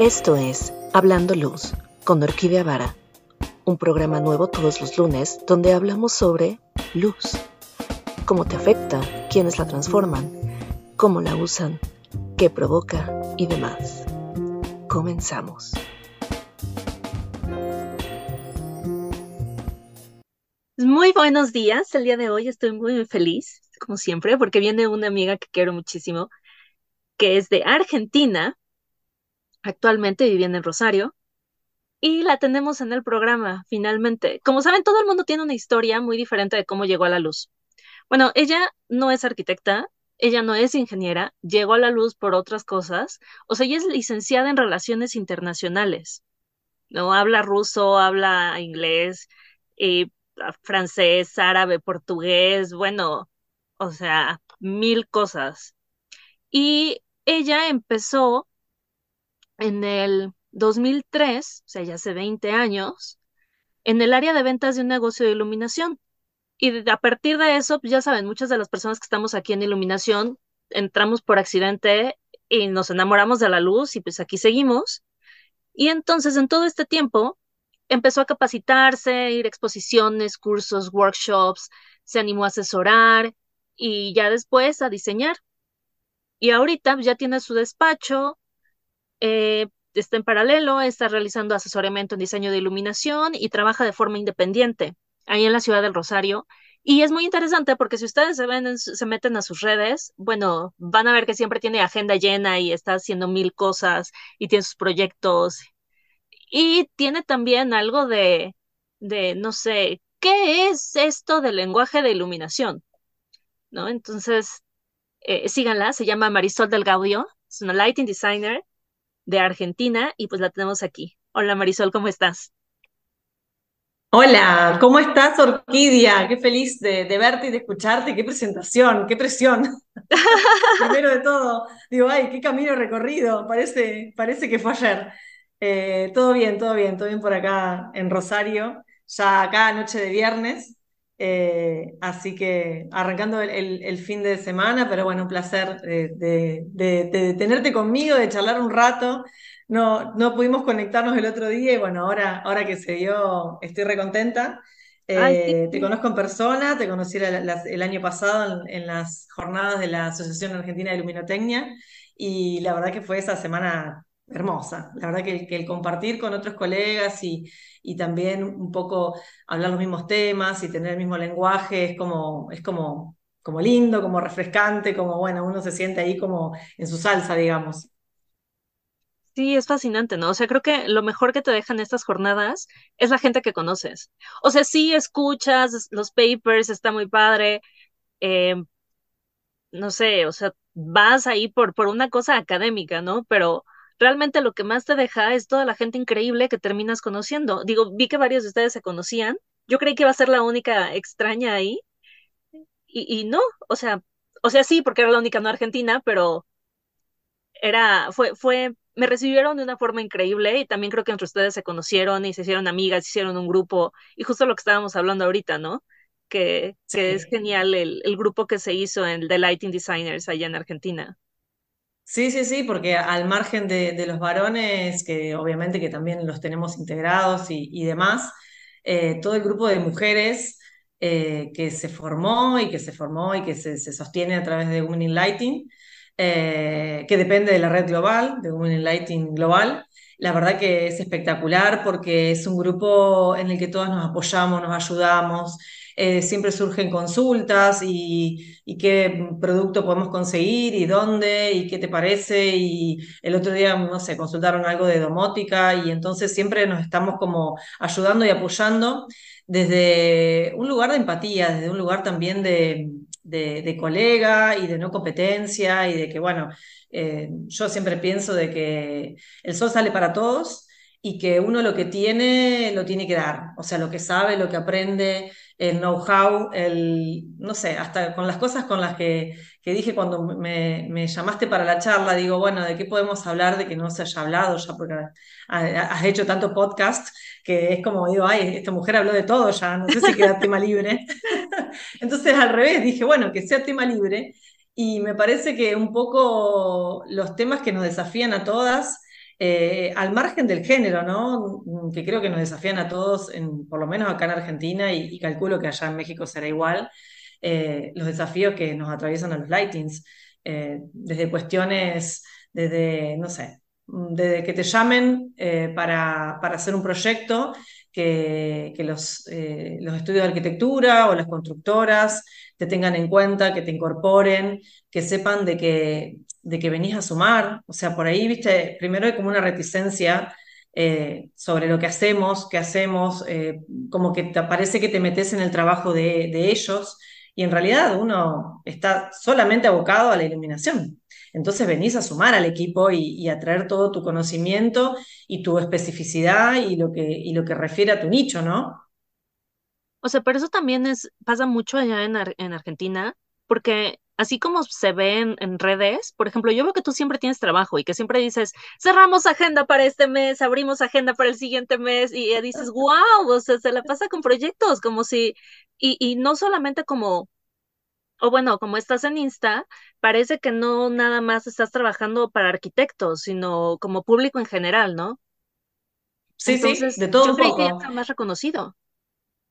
Esto es Hablando Luz con Orquídea Vara, un programa nuevo todos los lunes donde hablamos sobre luz, cómo te afecta, quiénes la transforman, cómo la usan, qué provoca y demás. Comenzamos. Muy buenos días. El día de hoy estoy muy feliz, como siempre, porque viene una amiga que quiero muchísimo, que es de Argentina, actualmente viviendo en Rosario, y la tenemos en el programa, finalmente. Como saben, todo el mundo tiene una historia muy diferente de cómo llegó a la luz. Bueno, ella no es arquitecta, ella no es ingeniera, llegó a la luz por otras cosas. O sea, ella es licenciada en relaciones internacionales. ¿no? Habla ruso, habla inglés, eh, francés, árabe, portugués, bueno, o sea, mil cosas. Y ella empezó en el 2003, o sea, ya hace 20 años, en el área de ventas de un negocio de iluminación. Y a partir de eso, pues ya saben, muchas de las personas que estamos aquí en iluminación entramos por accidente y nos enamoramos de la luz y pues aquí seguimos. Y entonces en todo este tiempo empezó a capacitarse, ir a exposiciones, cursos, workshops, se animó a asesorar y ya después a diseñar. Y ahorita ya tiene su despacho, eh, está en paralelo, está realizando asesoramiento en diseño de iluminación y trabaja de forma independiente ahí en la ciudad del Rosario. Y es muy interesante porque si ustedes se, ven, se meten a sus redes, bueno, van a ver que siempre tiene agenda llena y está haciendo mil cosas y tiene sus proyectos. Y tiene también algo de, de no sé, ¿qué es esto del lenguaje de iluminación? ¿No? Entonces, eh, síganla, se llama Marisol del Gaudio, es una lighting designer de Argentina y pues la tenemos aquí. Hola Marisol, ¿cómo estás? Hola, ¿cómo estás Orquídea? Qué feliz de, verte y de escucharte, qué presentación, qué presión. Primero de todo, digo, ay, qué camino recorrido, parece, parece que fue ayer. Eh, todo bien, todo bien, todo bien por acá en Rosario, ya acá noche de viernes, eh, así que arrancando el, fin de semana, pero bueno, un placer de, tenerte conmigo, de charlar un rato. No, no pudimos conectarnos el otro día y bueno, ahora, ahora que se dio, estoy recontenta. Eh, te conozco en persona, te conocí el, año pasado en, las jornadas de la Asociación Argentina de Luminotecnia y la verdad que fue esa semana hermosa. La verdad que, el compartir con otros colegas y, y también un poco hablar los mismos temas y tener el mismo lenguaje es como, es como, como lindo, como refrescante, como bueno, uno se siente ahí como en su salsa, digamos. Sí, es fascinante, ¿no? O sea, creo que lo mejor que te dejan estas jornadas es la gente que conoces. O sea, sí escuchas los papers, está muy padre, eh, no sé, o sea, vas ahí por, por una cosa académica, ¿no? Pero realmente lo que más te deja es toda la gente increíble que terminas conociendo. Digo, vi que varios de ustedes se conocían. Yo creí que iba a ser la única extraña ahí. Y, no, o sea, o sea, sí, porque era la única no argentina, pero era, fue, fue, me recibieron de una forma increíble y también creo que entre ustedes se conocieron y se hicieron amigas, hicieron un grupo y justo lo que estábamos hablando ahorita, ¿no? Que, que es genial el, el, grupo que se hizo en The Lighting Designers allá en Argentina. Sí, sí, sí, porque al margen de, los varones, que obviamente que también los tenemos integrados y, demás, eh, todo el grupo de mujeres eh, que se formó y que se formó y que se, sostiene a través de Women in Lighting, eh, que depende de la red global, de Women in Lighting Global, la verdad que es espectacular porque es un grupo en el que todas nos apoyamos, nos ayudamos, eh, siempre surgen consultas y, qué producto podemos conseguir y dónde y qué te parece. Y el otro día, no sé, consultaron algo de domótica y entonces siempre nos estamos como ayudando y apoyando desde un lugar de empatía, desde un lugar también de, colega y de no competencia y de que, bueno, eh, yo siempre pienso de que el sol sale para todos y que uno lo que tiene lo tiene que dar, o sea, lo que sabe, lo que aprende, el know-how, el, no sé, hasta con las cosas con las que, dije cuando me, llamaste para la charla, digo, bueno, ¿de qué podemos hablar de que no se haya hablado ya? Porque has hecho tanto podcast que es como, digo, ay, esta mujer habló de todo ya, no sé si queda tema libre. Entonces, al revés, dije, bueno, que sea tema libre. Y me parece que un poco los temas que nos desafían a todas, eh, al margen del género, ¿no? Que creo que nos desafían a todos, en, por lo menos acá en Argentina, y, calculo que allá en México será igual, eh, los desafíos que nos atraviesan a los lightings, eh, desde cuestiones, desde, no sé, desde que te llamen para, para, hacer un proyecto, que, los, los estudios de arquitectura o las constructoras te tengan en cuenta, que te incorporen, que sepan de que de que venís a sumar. O sea, por ahí, viste, primero hay como una reticencia eh, sobre lo que hacemos, qué hacemos, eh, como que te parece que te metes en el trabajo de, ellos y en realidad uno está solamente abocado a la iluminación. Entonces venís a sumar al equipo y, a traer todo tu conocimiento y tu especificidad y lo que, y lo que refiere a tu nicho, ¿no? O sea, pero eso también es, pasa mucho allá en, en Argentina, porque así como se ve en, redes, por ejemplo, yo veo que tú siempre tienes trabajo y que siempre dices, cerramos agenda para este mes, abrimos agenda para el siguiente mes y dices, wow, o sea, se la pasa con proyectos, como si, y, y no solamente como, o bueno, como estás en Insta, parece que no nada más estás trabajando para arquitectos, sino como público en general, ¿no? Sí, sí, de todo yo un poco. que ya está más reconocido.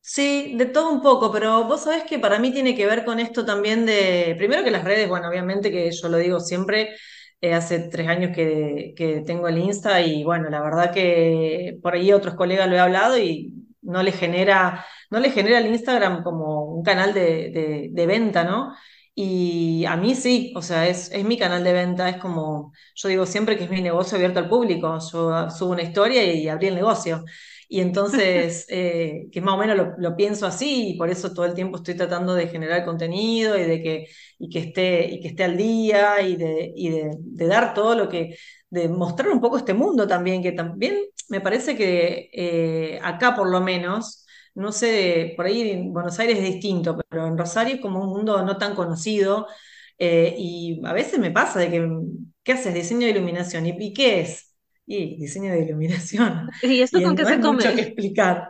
Sí, de todo un poco, pero vos sabés que para mí tiene que ver con esto también de, primero que las redes, bueno, obviamente que yo lo digo siempre, eh, hace tres años que, que, tengo el Insta y bueno, la verdad que por ahí otros colegas lo he hablado y no le genera, no le genera el Instagram como un canal de, de, venta, ¿no? Y a mí sí, o sea, es, es mi canal de venta, es como, yo digo siempre que es mi negocio abierto al público, yo subo una historia y abrí el negocio. Y entonces, eh, que más o menos lo, pienso así, y por eso todo el tiempo estoy tratando de generar contenido y de que, y que, esté, y que esté al día y, de, y de, dar todo lo que, de mostrar un poco este mundo también, que también me parece que eh, acá por lo menos, no sé, por ahí en Buenos Aires es distinto, pero en Rosario es como un mundo no tan conocido. Eh, y a veces me pasa de que, ¿qué haces? Diseño de iluminación. y qué es? y diseño de iluminación. ¿Y esto con qué se come? mucho que explicar.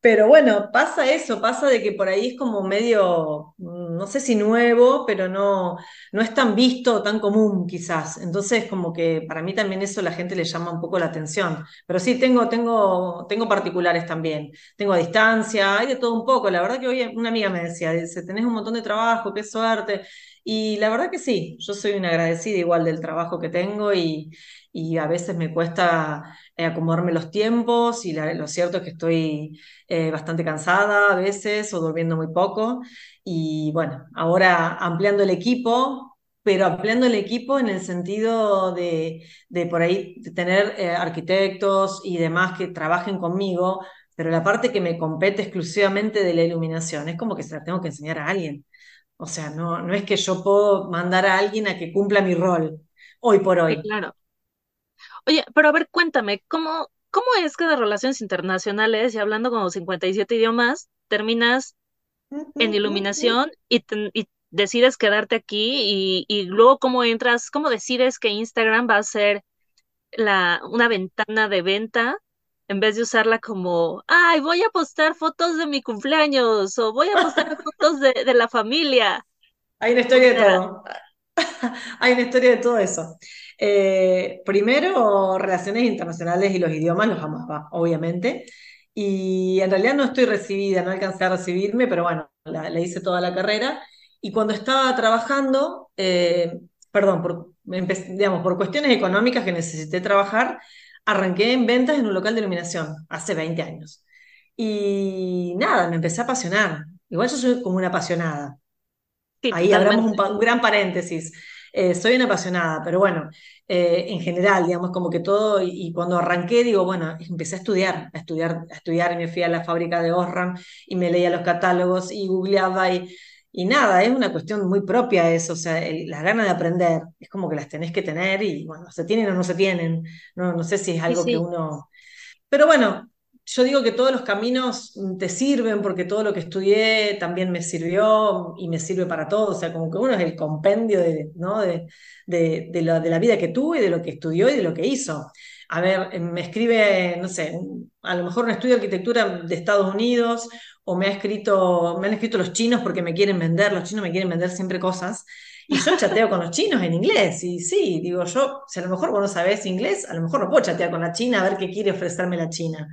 Pero bueno, pasa eso, pasa de que por ahí es como medio, no sé si nuevo, pero no, no es tan visto, tan común quizás. Entonces, como que para mí también eso la gente le llama un poco la atención. Pero sí, tengo, tengo, tengo particulares también. Tengo a distancia, hay de todo un poco. La verdad que hoy una amiga me decía, dice, tenés un montón de trabajo, qué suerte. Y la verdad que sí, yo soy una agradecida igual del trabajo que tengo y, y a veces me cuesta eh, acomodarme los tiempos y lo cierto es que estoy eh, bastante cansada a veces o durmiendo muy poco. Y bueno, ahora ampliando el equipo, pero ampliando el equipo en el sentido de, de por ahí tener eh, arquitectos y demás que trabajen conmigo, pero la parte que me compete exclusivamente de la iluminación, es como que se la tengo que enseñar a alguien. O sea, no, no es que yo puedo mandar a alguien a que cumpla mi rol hoy por hoy. claro. Oye, pero a ver, cuéntame, ¿cómo, cómo es que de relaciones internacionales y hablando como 57 idiomas, terminas en iluminación y, decides quedarte aquí y, luego cómo entras, cómo decides que Instagram va a ser la, una ventana de venta en vez de usarla como, ay, voy a postar fotos de mi cumpleaños o voy a postar fotos de, de la familia. Hay una historia de todo. Hay una historia de todo eso. Eh, primero, relaciones internacionales y los idiomas los amaba, obviamente. Y en realidad no estoy recibida, no alcancé a recibirme, pero bueno, la, hice toda la carrera. Y cuando estaba trabajando, eh, perdón, por, digamos, por cuestiones económicas que necesité trabajar, arranqué en ventas en un local de iluminación hace 20 años. Y nada, me empecé a apasionar. Igual yo soy como una apasionada. Ahí hablamos un, gran paréntesis. Eh, soy una apasionada, pero bueno, eh, en general, digamos, como que todo, y, cuando arranqué, digo, bueno, empecé a estudiar, a estudiar, a estudiar, y me fui a la fábrica de Osram y me leía los catálogos y googleaba y, y nada, es una cuestión muy propia eso, o sea, las ganas de aprender, es como que las tenés que tener y bueno, se tienen o no se tienen, no, no sé si es algo que uno... Pero bueno, yo digo que todos los caminos te sirven porque todo lo que estudié también me sirvió y me sirve para todo. O sea, como que uno es el compendio de, ¿no? de, de, la, de la vida que tuve, de lo que estudió y de lo que hizo. A ver, me escribe, no sé, a lo mejor un estudio de arquitectura de Estados Unidos, o me ha escrito, me han escrito los chinos porque me quieren vender, los chinos me quieren vender siempre cosas, y yo chateo con los chinos en inglés, y sí, digo yo, si a lo mejor vos no sabés inglés, a lo mejor no puedo chatear con la China a ver qué quiere ofrecerme la China.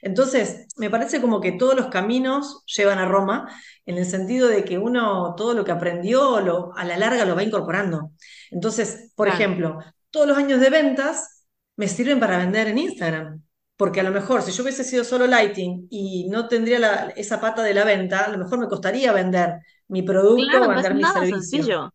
Entonces, me parece como que todos los caminos llevan a Roma, en el sentido de que uno todo lo que aprendió lo, a la larga lo va incorporando. Entonces, por ejemplo, todos los años de ventas me sirven para vender en Instagram. Porque a lo mejor si yo hubiese sido solo lighting y no tendría esa pata de la venta, a lo mejor me costaría vender mi producto o vender mi servicio.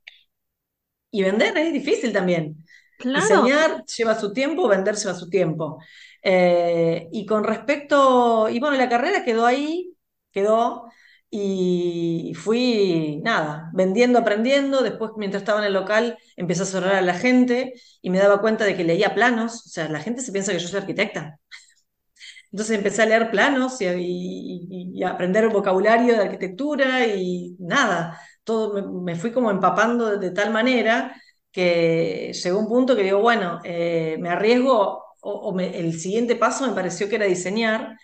Y vender es difícil también. Diseñar lleva su tiempo, vender lleva su tiempo. Eh, y con respecto, y bueno, la carrera quedó ahí, quedó, y fui, nada, vendiendo, aprendiendo. Después, mientras estaba en el local, empecé a cerrar a la gente y me daba cuenta de que leía planos. O sea, la gente se piensa que yo soy arquitecta. Entonces empecé a leer planos y, a aprender vocabulario de arquitectura y nada, todo me, fui como empapando de, tal manera que llegó un punto que digo, bueno, eh, me arriesgo o, el siguiente paso me pareció que era diseñar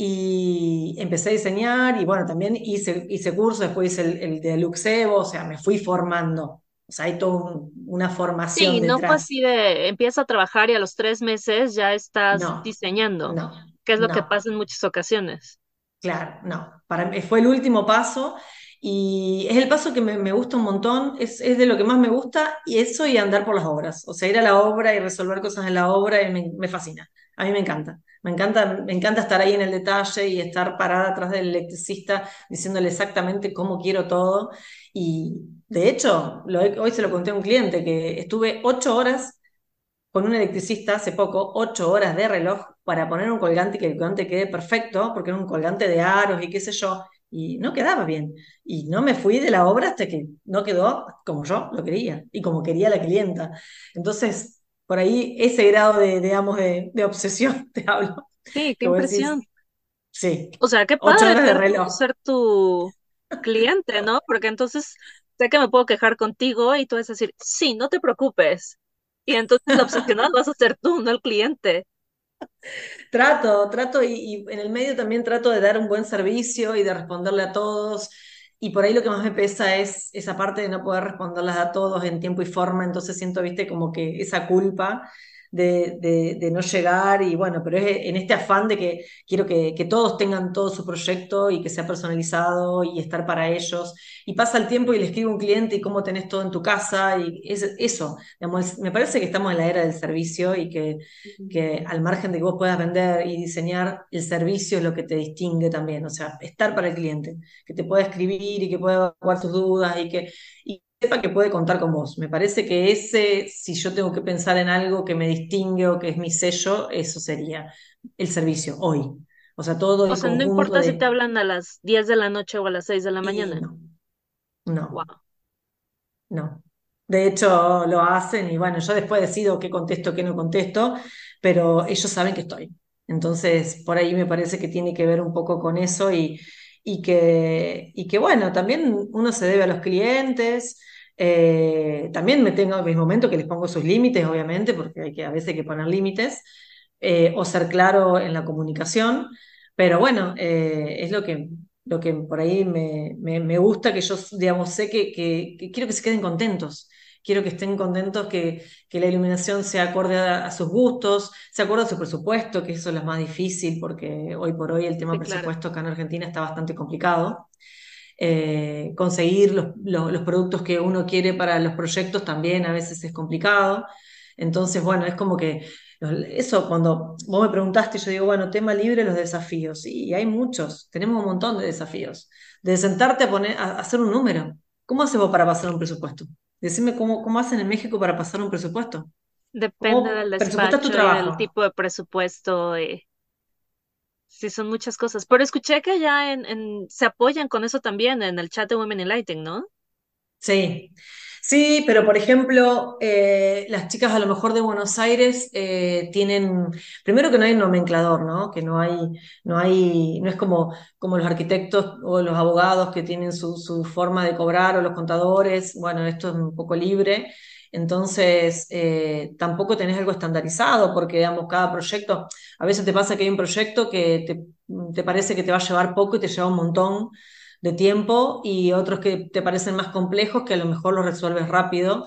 y empecé a diseñar y bueno, también hice, hice cursos, después hice el, de Luxevo, o sea, me fui formando. O sea, hay toda una formación. Sí, no fue así de empieza a trabajar y a los tres meses ya estás diseñando, no, que es lo que pasa en muchas ocasiones. Claro, no. Para mí fue el último paso y es el paso que me, gusta un montón, es, de lo que más me gusta y eso y andar por las obras. O sea, ir a la obra y resolver cosas en la obra y me, fascina. A mí me encanta. Me encanta, me encanta estar ahí en el detalle y estar parada atrás del electricista diciéndole exactamente cómo quiero todo. Y de hecho, hoy se lo conté a un cliente que estuve ocho horas con un electricista hace poco, ocho horas de reloj para poner un colgante que el colgante quede perfecto, porque era un colgante de aros y qué sé yo y no quedaba bien. Y no me fui de la obra hasta que no quedó como yo lo quería y como quería la clienta. Entonces, por ahí ese grado de, digamos, de, obsesión te hablo. Sí, qué impresión. sí. O sea, qué padre ser tu cliente, ¿no? Porque entonces sé que me puedo quejar contigo y tú vas a decir, sí, no te preocupes. Y entonces la obsesionada vas a ser tú, no el cliente. Trato, trato y, en el medio también trato de dar un buen servicio y de responderle a todos. Y por ahí lo que más me pesa es esa parte de no poder responderles a todos en tiempo y forma. Entonces siento, viste, como que esa culpa de, no llegar y bueno, pero es en este afán de que quiero que, todos tengan todo su proyecto y que sea personalizado y estar para ellos. Y pasa el tiempo y le escribo a un cliente y cómo tenés todo en tu casa y es, eso, me parece que estamos en la era del servicio y que, que al margen de que vos puedas vender y diseñar, el servicio es lo que te distingue también, o sea, estar para el cliente, que te pueda escribir y que pueda evacuar tus dudas y que sepa que puede contar con vos. Me parece que ese, si yo tengo que pensar en algo que me distingue o que es mi sello, eso sería el servicio hoy. O sea, todo O sea, no importa si te hablan a las 10 de la noche o a las 6 de la mañana. no. No. No. De hecho, lo hacen y bueno, yo después decido qué contesto, qué no contesto, pero ellos saben que estoy. Entonces, por ahí me parece que tiene que ver un poco con eso y, y que, y que bueno, también uno se debe a los clientes. Eh, también me tengo mis momentos que les pongo sus límites, obviamente, porque hay que a veces hay que poner límites eh, o ser claro en la comunicación. Pero bueno, eh, es lo que, lo que por ahí me, me, gusta, que yo, digamos, sé que, que, quiero que se queden contentos quiero que estén contentos, que, que la iluminación sea acorde a, sus gustos, se acorde a su presupuesto, que eso es lo más difícil, porque hoy por hoy el tema del presupuesto acá en Argentina está bastante complicado. Eh, conseguir los, los, productos que uno quiere para los proyectos también a veces es complicado. Entonces, bueno, es como que eso cuando vos me preguntaste, yo digo, bueno, tema libre, los desafíos. Y hay muchos, tenemos un montón de desafíos. De sentarte a, poner, a hacer un número. ¿Cómo haces vos para pasar un presupuesto? Decime cómo, cómo hacen en México para pasar un presupuesto. Depende del despacho del tipo de presupuesto. Eh. Sí, son muchas cosas. Pero escuché que ya en, se apoyan con eso también en el chat de Women in Lighting, ¿no? Sí, Sí, pero por ejemplo, eh, las chicas a lo mejor de Buenos Aires eh, tienen, primero que no hay nomenclador, ¿no? Que no hay, no hay, no es como, como los arquitectos o los abogados que tienen su, su forma de cobrar o los contadores, bueno, esto es un poco libre. Entonces, eh, tampoco tenés algo estandarizado, porque, digamos, cada proyecto, a veces te pasa que hay un proyecto que te, parece que te va a llevar poco y te lleva un montón de tiempo, y otros que te parecen más complejos que a lo mejor los resuelves rápido.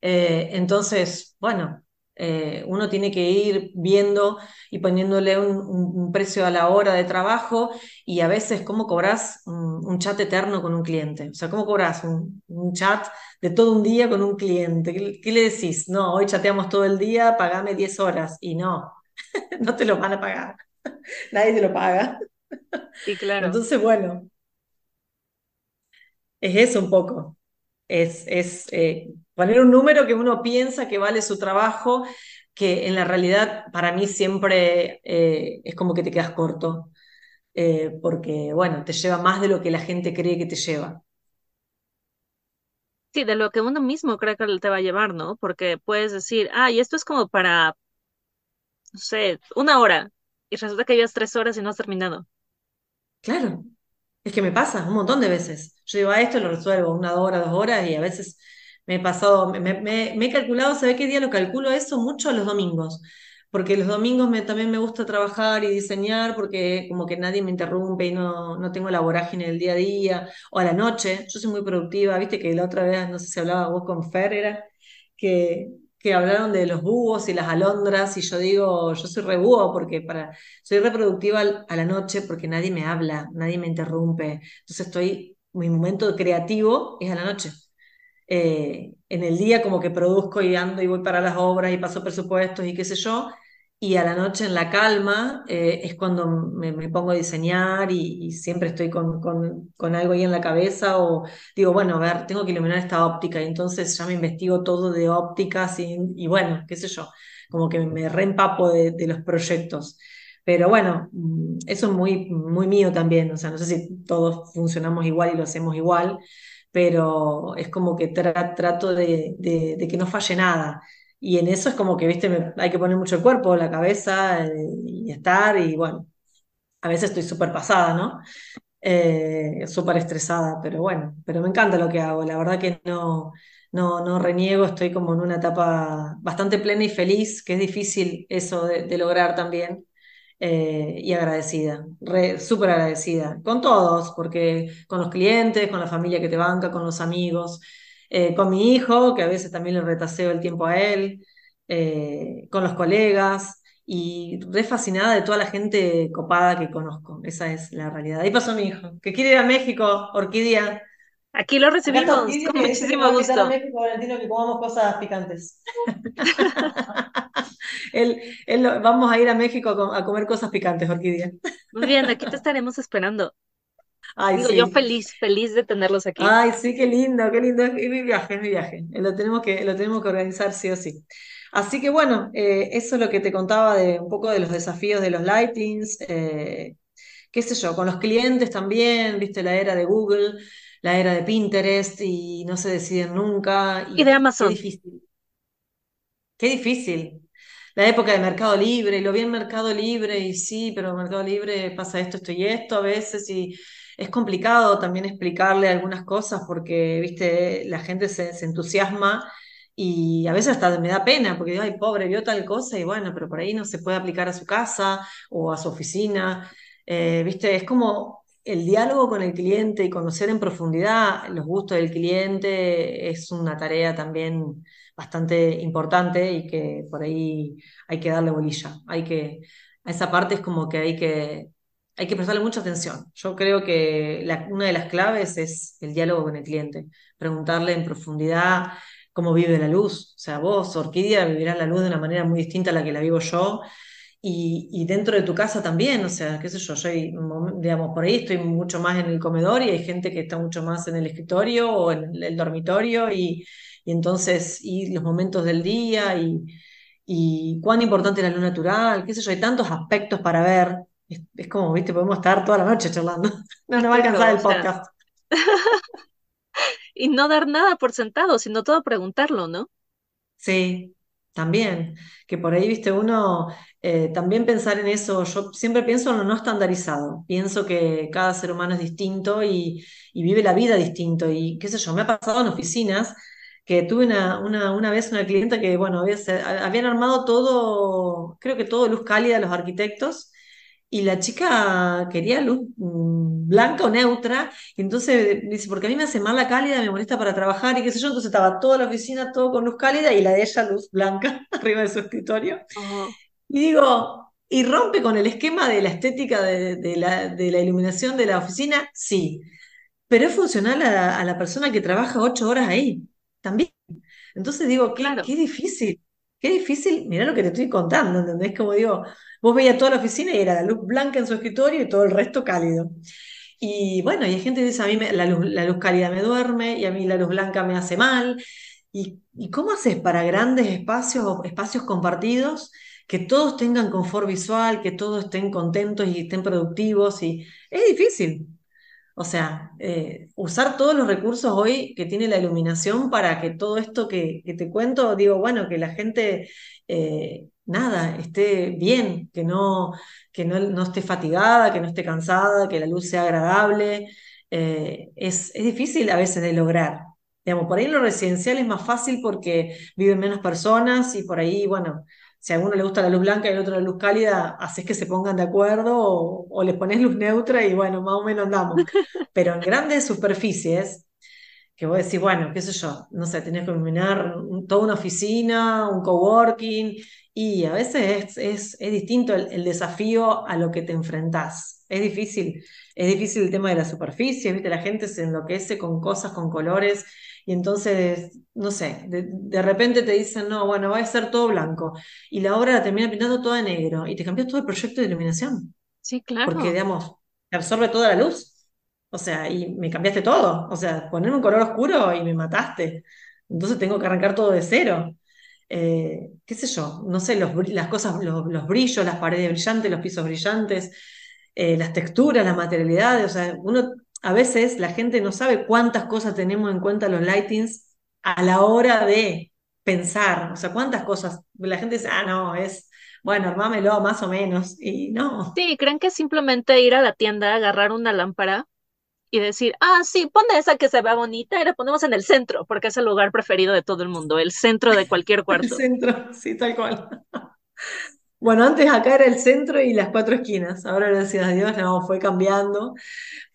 Eh, entonces, bueno, eh, uno tiene que ir viendo y poniéndole un, precio a la hora de trabajo y a veces cómo cobras un, chat eterno con un cliente. O sea, cómo cobras un, chat de todo un día con un cliente. ¿Qué, le decís? No, hoy chateamos todo el día, pagame 10 horas. Y no, no te lo van a pagar. Nadie te lo paga. Y claro. Entonces, bueno, es eso un poco. Es, es eh, poner un número que uno piensa que vale su trabajo, que en la realidad para mí siempre eh, es como que te quedas corto, eh, porque bueno, te lleva más de lo que la gente cree que te lleva. Sí, de lo que uno mismo cree que te va a llevar, ¿no? Porque puedes decir, ah, y esto es como para, no sé, una hora, y resulta que llevas tres horas y no has terminado. Claro, es que me pasa un montón de veces. Yo digo, a esto lo resuelvo una hora, dos horas, y a veces me he pasado, me, he calculado, ¿sabe qué día lo calculo eso? Mucho los domingos, porque los domingos me, también me gusta trabajar y diseñar, porque como que nadie me interrumpe y no, no tengo la vorágine del día a día, o a la noche, yo soy muy productiva, viste que la otra vez, no sé si hablaba vos con Fer, era que, que hablaron de los búhos y las alondras, y yo digo, yo soy re búho, porque para, soy reproductiva a la noche porque nadie me habla, nadie me interrumpe, entonces estoy, mi momento creativo es a la noche. Eh, en el día como que produzco y ando y voy para las obras y paso presupuestos y qué sé yo, y a la noche en la calma eh, es cuando me, pongo a diseñar y, siempre estoy con, con, algo ahí en la cabeza o digo, bueno, a ver, tengo que iluminar esta óptica y entonces ya me investigo todo de ópticas y, bueno, qué sé yo, como que me reempapo de, de los proyectos. Pero bueno, mm, eso es muy, muy mío también, o sea, no sé si todos funcionamos igual y lo hacemos igual, pero es como que trato de, que no falle nada. Y en eso es como que, viste, hay que poner mucho el cuerpo, la cabeza eh, y estar, y bueno, a veces estoy súper pasada, ¿no? Eh, súper estresada, pero bueno, pero me encanta lo que hago, la verdad que no, no, no reniego, estoy como en una etapa bastante plena y feliz, que es difícil eso de lograr también. Eh, y agradecida, súper agradecida, con todos, porque con los clientes, con la familia que te banca, con los amigos, eh, con mi hijo, que a veces también le retaseo el tiempo a él, eh, con los colegas, y re fascinada de toda la gente copada que conozco, esa es la realidad. Ahí pasó mi hijo, que quiere ir a México, Orquídea. Aquí lo recibimos con muchísimo gusto. México, Valentino, que comamos cosas picantes. él, vamos a ir a México a, comer cosas picantes, Orquídea. Muy bien, aquí te estaremos esperando. Ay, Yo feliz, feliz de tenerlos aquí. Ay, sí, qué lindo, qué lindo. Es mi viaje, es mi viaje. Lo tenemos que, lo tenemos que organizar sí o sí. Así que bueno, eh, eso es lo que te contaba de un poco de los desafíos de los lightings. Eh, qué sé yo, con los clientes también, viste la era de Google la era de Pinterest y no se deciden nunca. Y, de Amazon. Qué difícil. Qué difícil. La época de Mercado Libre, y lo vi en Mercado Libre y sí, pero Mercado Libre pasa esto, esto y esto a veces y es complicado también explicarle algunas cosas porque, viste, la gente se, entusiasma y a veces hasta me da pena porque digo, ay, pobre, vio tal cosa y bueno, pero por ahí no se puede aplicar a su casa o a su oficina. Eh, viste, es como el diálogo con el cliente y conocer en profundidad los gustos del cliente es una tarea también bastante importante y que por ahí hay que darle bolilla. Hay que, a esa parte es como que hay que, hay que prestarle mucha atención. Yo creo que una de las claves es el diálogo con el cliente, preguntarle en profundidad cómo vive la luz. O sea, vos, Orquídea, vivirás la luz de una manera muy distinta a la que la vivo yo y, dentro de tu casa también, o sea, qué sé yo, yo digamos, por ahí estoy mucho más en el comedor y hay gente que está mucho más en el escritorio o en el, dormitorio y, entonces, y los momentos del día y, y cuán importante es la luz natural, qué sé yo, hay tantos aspectos para ver. Es, como, viste, podemos estar toda la noche charlando. No nos va a alcanzar el podcast. y no dar nada por sentado, sino todo preguntarlo, ¿no? Sí, también, que por ahí, viste, uno eh, también pensar en eso, yo siempre pienso en lo no estandarizado, pienso que cada ser humano es distinto y, vive la vida distinto y qué sé yo, me ha pasado en oficinas que tuve una, una, una vez una clienta que, bueno, había- habían armado todo, creo que todo luz cálida los arquitectos, y la chica quería luz mm, blanca o neutra, y entonces dice, porque a mí me hace mal la cálida, me molesta para trabajar, y qué sé yo, entonces estaba toda la oficina, todo con luz cálida, y la de ella luz blanca arriba de su escritorio. Y digo, ¿y rompe con el esquema de la estética de, de la, de la iluminación de la oficina? Sí, pero es funcional a, a la persona que trabaja ocho horas ahí, también. Entonces digo, qué, claro. qué difícil, qué difícil, mirá lo que te estoy contando, ¿entendés? Como digo, vos veías toda la oficina y era la luz blanca en su escritorio y todo el resto cálido. Y bueno, y hay gente que dice, a mí la luz, la luz cálida me duerme y a mí la luz blanca me hace mal. ¿Y, cómo haces para grandes espacios espacios compartidos que todos tengan confort visual, que todos estén contentos y estén productivos? Y es difícil. O sea, eh, usar todos los recursos hoy que tiene la iluminación para que todo esto que, te cuento, digo, bueno, que la gente, eh, nada, esté bien, que no, que no, no esté fatigada, que no esté cansada, que la luz sea agradable, eh, es, es difícil a veces de lograr. Digamos, por ahí en lo residencial es más fácil porque viven menos personas y por ahí, bueno, si a uno le gusta la luz blanca y al otro la luz cálida, haces que se pongan de acuerdo o, o les pones luz neutra y bueno, más o menos andamos. Pero en grandes superficies, que vos decís, bueno, qué sé yo, no sé, tenés que iluminar toda una oficina, un coworking, y a veces es, es, es distinto el, el desafío a lo que te enfrentás. Es difícil, es difícil el tema de la superficie, ¿viste? La gente se enloquece con cosas, con colores, y entonces, no sé, de, de repente te dicen, no, bueno, va a ser todo blanco, y la obra la termina pintando toda de negro, y te cambias todo el proyecto de iluminación Sí, porque, claro. digamos, te absorbe toda la luz. O sea, y me cambiaste todo. O sea, ponerme un color oscuro y me mataste. Entonces tengo que arrancar todo de cero. Eh, qué sé yo, no sé, los, las cosas, los, los brillos, las paredes brillantes, los pisos brillantes, eh, las texturas, las materialidades. O sea, uno, a veces la gente no sabe cuántas cosas tenemos en cuenta los lightings a la hora de pensar. O sea, cuántas cosas. La gente dice, ah, no, es, bueno, armámelo más o menos. Y no. Sí, ¿creen que simplemente ir a la tienda, agarrar una lámpara y decir, ah, sí, ponle esa que se vea bonita y la ponemos en el centro, porque es el lugar preferido de todo el mundo, el centro de cualquier El cuarto? centro, sí, tal cual. Bueno, antes acá era el centro y las cuatro esquinas. Ahora, gracias a Dios, no, fue cambiando,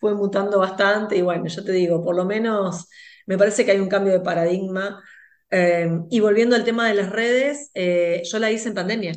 fue mutando bastante. Y bueno, yo te digo, por lo menos me parece que hay un cambio de paradigma. Eh, y volviendo al tema de las redes, eh, yo la hice en pandemia.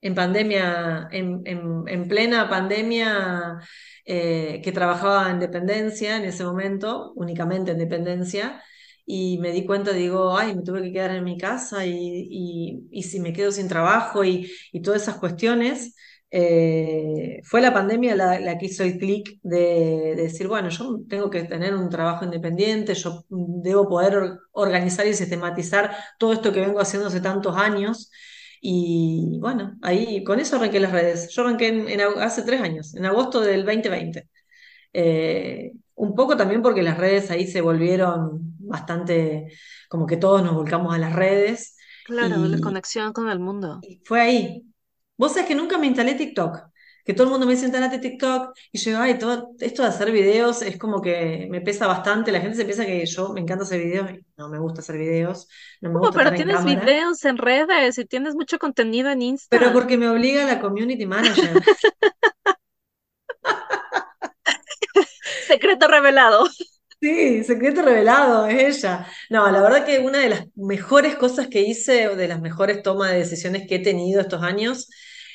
En pandemia, en, en- en plena pandemia, eh, que trabajaba en dependencia en ese momento, únicamente en dependencia, y me di cuenta, digo, ay, me tuve que quedar en mi casa y, y- y si me quedo sin trabajo y, y todas esas cuestiones, eh, fue la pandemia la, la que hizo el clic de, de decir, bueno, yo tengo que tener un trabajo independiente, yo debo poder or- organizar y sistematizar todo esto que vengo haciendo hace tantos años. Y bueno, ahí con eso arranqué las redes. Yo arranqué en, en hace tres años, en agosto del 2020. Eh, un poco también porque las redes ahí se volvieron bastante, como que todos nos volcamos a las redes Claro, la y, conexión con el mundo. y fue ahí. Vos sabés que nunca me instalé TikTok, que todo el mundo me dice instalate TikTok y yo ay, todo esto de hacer videos es como que me pesa bastante. La gente se piensa que yo me encanta hacer videos y no me gusta hacer videos, no me gusta Pero estar en tienes cámara. videos en redes y tienes mucho contenido en Pero Insta. porque me obliga la community manager. Secreto revelado. Sí, secreto revelado, es ella. No, la verdad que una de las mejores cosas que hice, o de las mejores tomas de decisiones que he tenido estos años,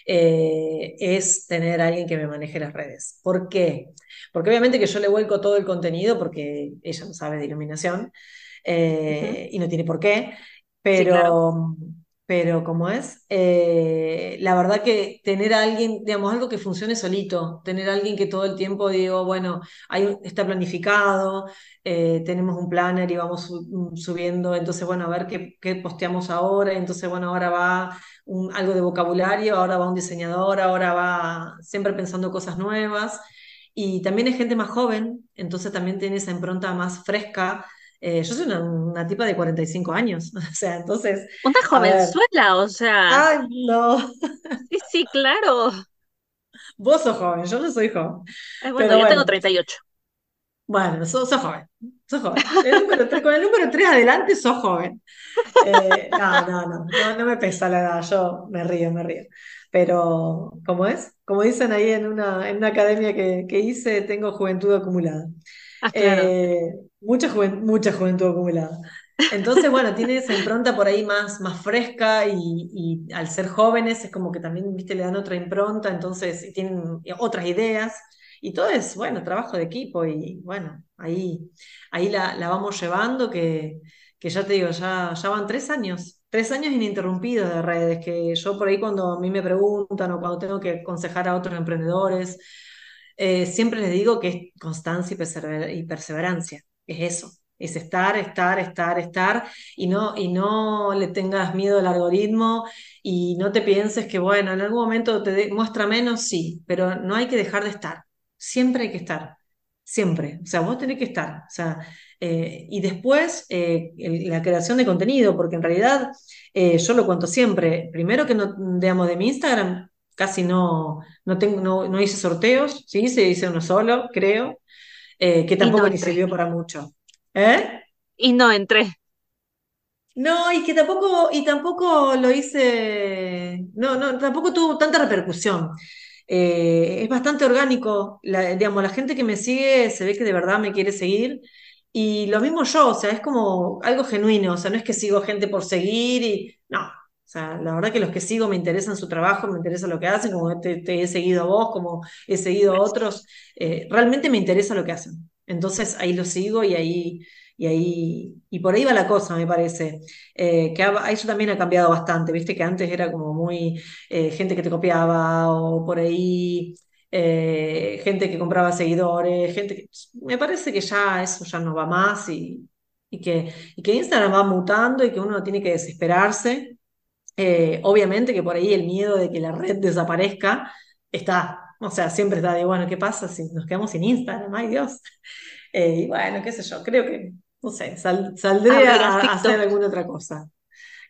eh, es tener a alguien que me maneje las redes. ¿Por qué? Porque obviamente que yo le vuelco todo el contenido porque ella no sabe de iluminación eh, y no tiene por qué, Sí, claro. Pero, como es, eh, la verdad que tener a alguien, digamos, algo que funcione solito, tener alguien que todo el tiempo digo, bueno, hay, está planificado, eh, tenemos un planner y vamos mm, subiendo, entonces, bueno, a ver qué, qué posteamos ahora, entonces, bueno, ahora va un- algo de vocabulario, ahora va un diseñador, ahora va siempre pensando cosas nuevas. Y también es gente más joven, entonces también tiene esa impronta más fresca. Eh, yo soy una, una tipa de 45 años, o sea, entonces, Una jovenzuela, o sea, ay, no, sí, sí, claro. vos sos joven, yo no soy joven, Eh, bueno, pero yo tengo bueno, 38. Bueno, sos, joven, sos joven. con el número 3 adelante sos joven. Eh, no, no, no, no, me pesa la edad, yo me río, me río. Pero, ¿cómo es? Como dicen ahí en una, en una academia que, hice, tengo juventud acumulada. Ah, claro. Eh, mucha, juventud acumulada. Entonces, bueno, tiene esa impronta por ahí más, más fresca y, al ser jóvenes es como que también, viste, le dan otra impronta, entonces tienen otras ideas y todo es, bueno, trabajo de equipo y bueno, ahí, ahí la, vamos llevando que, que, ya te digo, ya, ya van tres años, tres años ininterrumpidos de redes, que yo por ahí cuando a mí me preguntan o cuando tengo que aconsejar a otros emprendedores, eh, siempre les digo que es constancia y perseverancia, es eso es estar, estar, estar, estar, y no, y no le tengas miedo al algoritmo y no te pienses que, bueno, en algún momento te muestra menos, sí, pero no hay que dejar de estar, siempre hay que estar, siempre, o sea, vos tenés que estar, o sea, eh, y después eh, la creación de contenido, porque en realidad eh, yo lo cuento siempre, primero que no, digamos, de mi Instagram casi no, no, tengo, no, hice sorteos, sí, se hice uno solo, creo, que tampoco me sirvió para mucho. ¿Eh? Y no entré. No, y que tampoco, y tampoco lo hice, no, no, tampoco tuvo tanta repercusión. Eh, es bastante orgánico, la, digamos, la gente que me sigue se ve que de verdad me quiere seguir. Y lo mismo yo, o sea, es como algo genuino, o sea, no es que sigo gente por seguir y no, o sea, la verdad que los que sigo me interesan su trabajo, me interesa lo que hacen, como te, he seguido a vos, como he seguido a otros, eh, realmente me interesa lo que hacen. Entonces ahí lo sigo y ahí, y ahí, y por ahí va la cosa, me parece. Eh, que eso también ha cambiado bastante, viste que antes era como muy eh, gente que te copiaba o por ahí eh, gente que compraba seguidores, gente que, me parece que ya eso ya no va más y, que, y que Instagram va mutando y que uno tiene que desesperarse. Obviamente que por ahí el miedo de que la red desaparezca está, o sea, siempre está de, bueno, ¿qué pasa si nos quedamos sin Instagram? Ay, Dios. Eh, y bueno, qué sé yo, creo que, no sé, saldré a, hacer alguna otra cosa.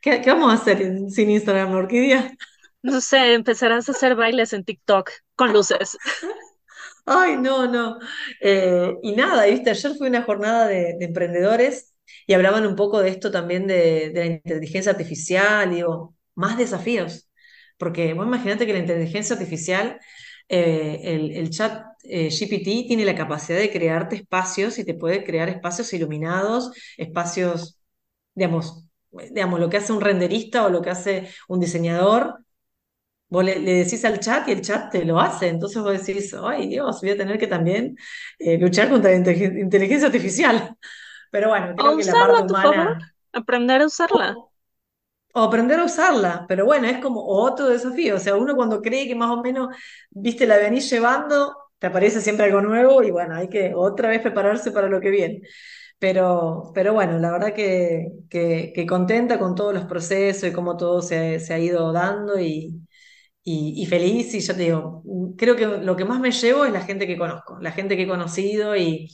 ¿Qué, vamos a hacer sin Instagram, Orquídea? No sé, empezarás a hacer bailes en TikTok con luces. Ay, no, no. Eh, y nada, viste, ayer fue una jornada de, emprendedores y hablaban un poco de esto también de, de la inteligencia artificial, digo, más desafíos. Porque vos imagínate que la inteligencia artificial eh, el, chat eh, GPT tiene la capacidad de crearte espacios y te puede crear espacios iluminados, espacios, digamos, digamos, lo que hace un renderista o lo que hace un diseñador. Vos le, decís al chat y el chat te lo hace. Entonces vos decís, ay Dios, voy a tener que también eh, luchar contra la inteligencia artificial. Pero bueno, creo que la parte humana. Aprender a usarla. O aprender a usarla, pero bueno, es como otro desafío. O sea, uno cuando cree que más o menos, viste, la venís llevando, te aparece siempre algo nuevo y bueno, hay que otra vez prepararse para lo que viene. Pero, pero bueno, la verdad que, que, contenta con todos los procesos y cómo todo se, se ha ido dando y, y, y, feliz. Y ya te digo, creo que lo que más me llevo es la gente que conozco, la gente que he conocido y,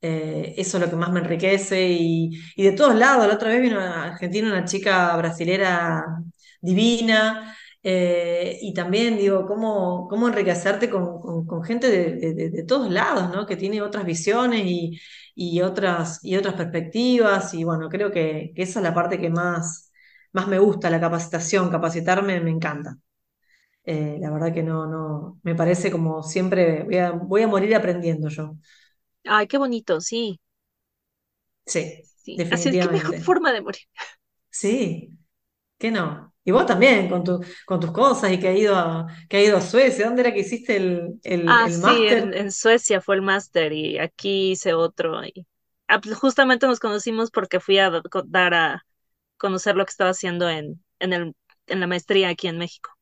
eh, eso es lo que más me enriquece y, de todos lados. La otra vez vino a Argentina una chica brasilera divina eh, y también digo, cómo, cómo enriquecerte con, gente de, todos lados, ¿no? Que tiene otras visiones y, otras, y otras perspectivas y bueno, creo que, esa es la parte que más, más me gusta, la capacitación, capacitarme me encanta. Eh, la verdad que no, no, me parece como siempre, voy a morir aprendiendo yo. Ay, qué bonito, sí. Sí, sí. Así es que mejor forma de morir. Sí, que no. Y vos también, con, tu, con tus cosas y que ha ido a, que ha ido a Suecia. ¿Dónde era que hiciste el, el, ah, sí, en, Suecia fue el máster y aquí hice otro. Y, ah, pues, justamente nos conocimos porque fui a dar a conocer lo que estaba haciendo en, en, el, en la maestría aquí en México.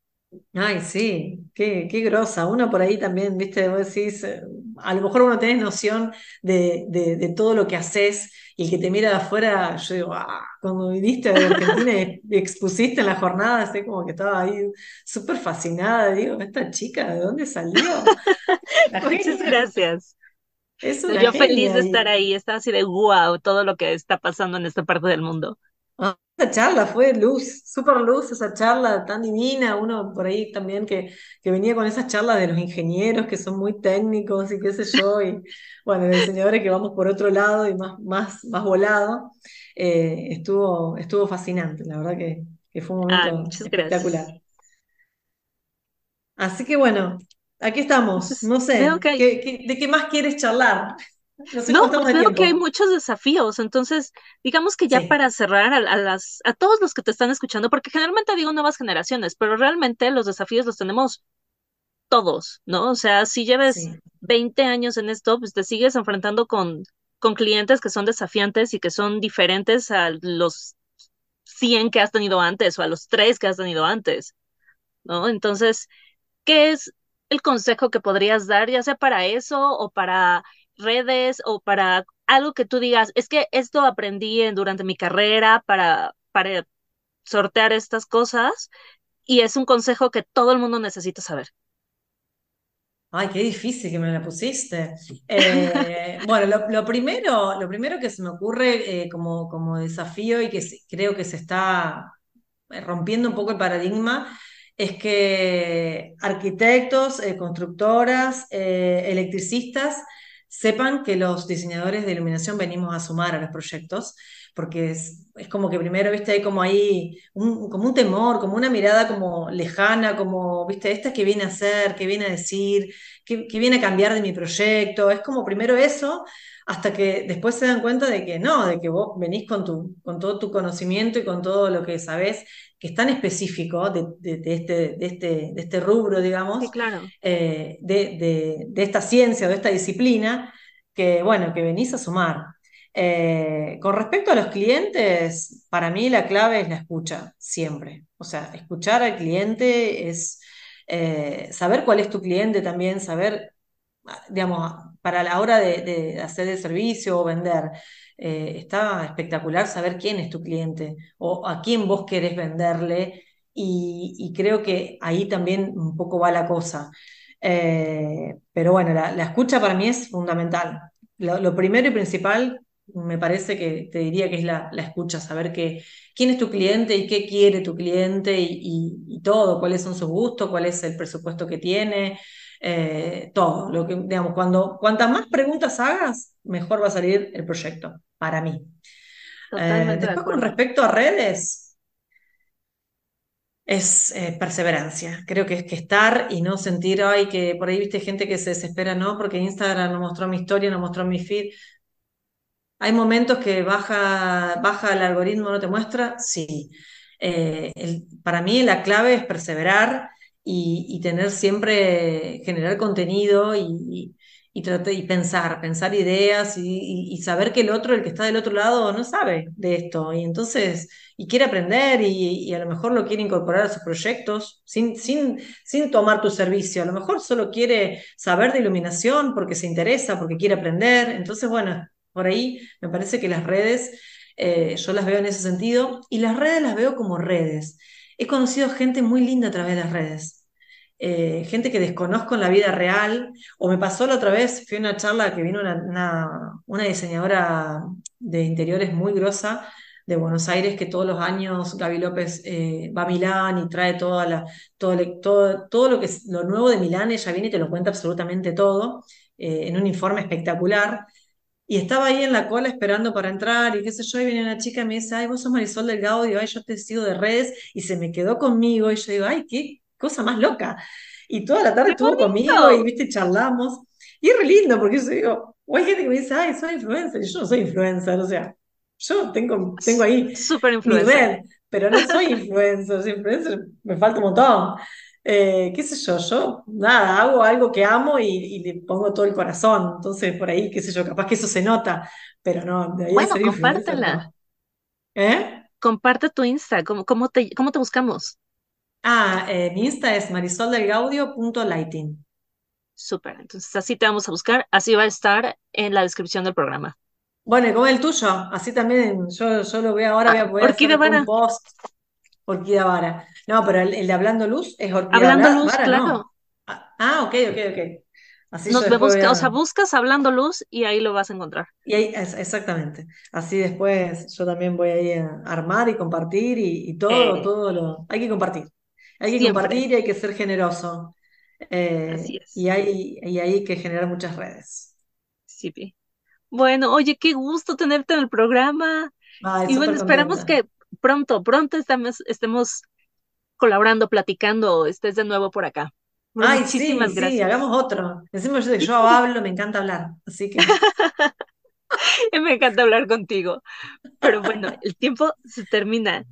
Ay, sí, qué, qué grosa. Uno por ahí también, viste, vos decís, eh, a lo mejor uno tenés noción de, de, todo lo que haces y el que te mira de afuera, yo digo, ah, cuando viniste a Argentina y expusiste en la jornada, sé como que estaba ahí súper fascinada, digo, esta chica, ¿de dónde salió? Muchas gracias. Yo feliz de estar ahí, estaba así de wow, todo lo que está pasando en esta parte del mundo. Esa charla fue luz, súper luz, esa charla tan divina, uno por ahí también que, que venía con esas charlas de los ingenieros que son muy técnicos y qué sé yo, y bueno, los diseñadores que vamos por otro lado y más, más, más volado, eh, estuvo, estuvo fascinante, la verdad que, que fue un momento espectacular. gracias. Así que bueno, aquí estamos, no sé, que hay, ¿qué, qué- de qué más quieres charlar? No sé no, pues veo que hay muchos desafíos. Entonces, digamos que ya Sí, para cerrar a, a las, a todos los que te están escuchando, porque generalmente digo nuevas generaciones, pero realmente los desafíos los tenemos todos, ¿no? O sea, si lleves sí. 20 años en esto, pues te sigues enfrentando con, con clientes que son desafiantes y que son diferentes a los 100 que has tenido antes o a los 3 que has tenido antes, ¿no? Entonces, ¿qué es el consejo que podrías dar, ya sea para eso o para redes o para algo que tú digas, es que esto aprendí en- durante mi carrera para, para sortear estas cosas y es un consejo que todo el mundo necesita saber? Ay, qué difícil que me la pusiste. Eh, bueno, lo, lo primero, lo primero que se me ocurre eh, como, como desafío y que creo que se está rompiendo un poco el paradigma es que arquitectos, eh, constructoras, eh, electricistas sepan que los diseñadores de iluminación venimos a sumar a los proyectos, porque es, es como que primero, viste, hay como ahí un, como un temor, como una mirada como lejana, como, viste, esta que viene a hacer, que viene a decir, que, viene a cambiar de mi proyecto, es como primero eso hasta que después se dan cuenta de que no, de que vos venís con, tu, con todo tu conocimiento y con todo lo que sabés, que es tan específico de, de- de este, de, este, de este rubro, Sí, digamos, claro. eh, de, esta ciencia o de esta disciplina, que bueno, que venís a sumar. Eh, con respecto a los clientes, para mí la clave es la escucha, siempre. O sea, escuchar al cliente es eh, saber cuál es tu cliente también, saber digamos, para la hora de hacer el servicio o vender, eh, está espectacular saber quién es tu cliente o a quién vos querés venderle y, creo que ahí también un poco va la cosa. Eh, pero bueno, la, escucha para mí es fundamental. Lo, primero y principal me parece que te diría que es la, escucha, saber quién es tu cliente y qué quiere tu cliente y- y todo, cuáles son sus gustos, cuál es el presupuesto que tiene eh, todo. Lo que, digamos, cuando, cuantas más preguntas hagas, mejor va a salir el proyecto, para mí. Eh, después, con respecto a redes, es eh, perseverancia. Creo que es que estar y no sentir, ay, que por ahí viste gente que se desespera, no, porque Instagram no mostró mi historia, no mostró mi feed. ¿Hay momentos que baja, baja el algoritmo, no te muestra? Sí. Eh, el- para mí la clave es perseverar y, tener siempre, generar contenido y, y, tratar- y pensar, pensar ideas y, saber que el otro, el que está del otro lado, no sabe de esto. Y entonces, y quiere aprender y, y a lo mejor lo quiere incorporar a sus proyectos sin, sin, sin tomar tu servicio. A lo mejor solo quiere saber de iluminación porque se interesa, porque quiere aprender. Entonces, bueno. Por ahí me parece que las redes, eh, yo las veo en ese sentido, y las redes las veo como redes. He conocido gente muy linda a través de las redes, eh, gente que desconozco en la vida real, o me pasó la otra vez, fui a una charla que vino una, una, diseñadora de interiores muy grosa de Buenos Aires, que todos los años Gaby López eh, va a Milán y trae toda la, todo, todo, todo lo que es lo nuevo de Milán, ella viene y te lo cuenta absolutamente todo, eh, en un informe espectacular. Y estaba ahí en la cola esperando para entrar y qué sé yo, y viene una chica y me dice, ay, vos sos Marisol del Gaudio, ay, yo te sigo de redes, y se me quedó conmigo, y yo digo, ay, qué cosa más loca. Y toda la tarde ¡Qué estuvo conmigo y, viste, charlamos. Y es re lindo, porque yo digo, o hay gente que me dice, ay, soy influencer, y yo no soy influencer, o sea, yo tengo, tengo ahí Super influencer. red, pero no soy influencer, soy influencer, me falta un montón. Eh, qué sé yo, yo nada, hago algo que amo y, y le pongo todo el corazón, entonces por ahí, qué sé yo, capaz que eso se nota, pero no, de ahí Bueno, compártela. ¿Eh? Comparte tu Insta. ¿Cómo, cómo te, cómo te buscamos? Ah, eh, mi Insta es marisoldelgaudio.lighting. Súper. Entonces, así te vamos a buscar. Así va a estar en la descripción del programa. Bueno, y como el tuyo, así también yo, yo lo veo ahora, voy Ah, a poder hacer un post, Orquídea Vara. No, pero el, el de Hablando Luz es Orquídea Hablando Vara, luz, Vara, claro. no. Ah, ah, ok, ok, ok. Así Nos vemos, o sea, buscas hablando luz y ahí lo vas a encontrar. Y ahí, es- exactamente. Así después yo también voy ahí a armar y compartir y, y todo, Eh, todo lo... Hay que compartir. Hay que siempre, compartir y hay que ser generoso. Eh, así y es. hay, y hay que generar muchas redes. Sí. Bueno, oye, qué gusto tenerte en el programa. Y bueno, esperamos que pronto, pronto estamos, estemos colaborando, platicando, estés de nuevo por acá. Bueno, Ay, sí, muchísimas sí, gracias. hagamos otro. Encima yo, yo hablo, me encanta hablar. Así que... Me encanta hablar contigo. Pero bueno, el tiempo se termina.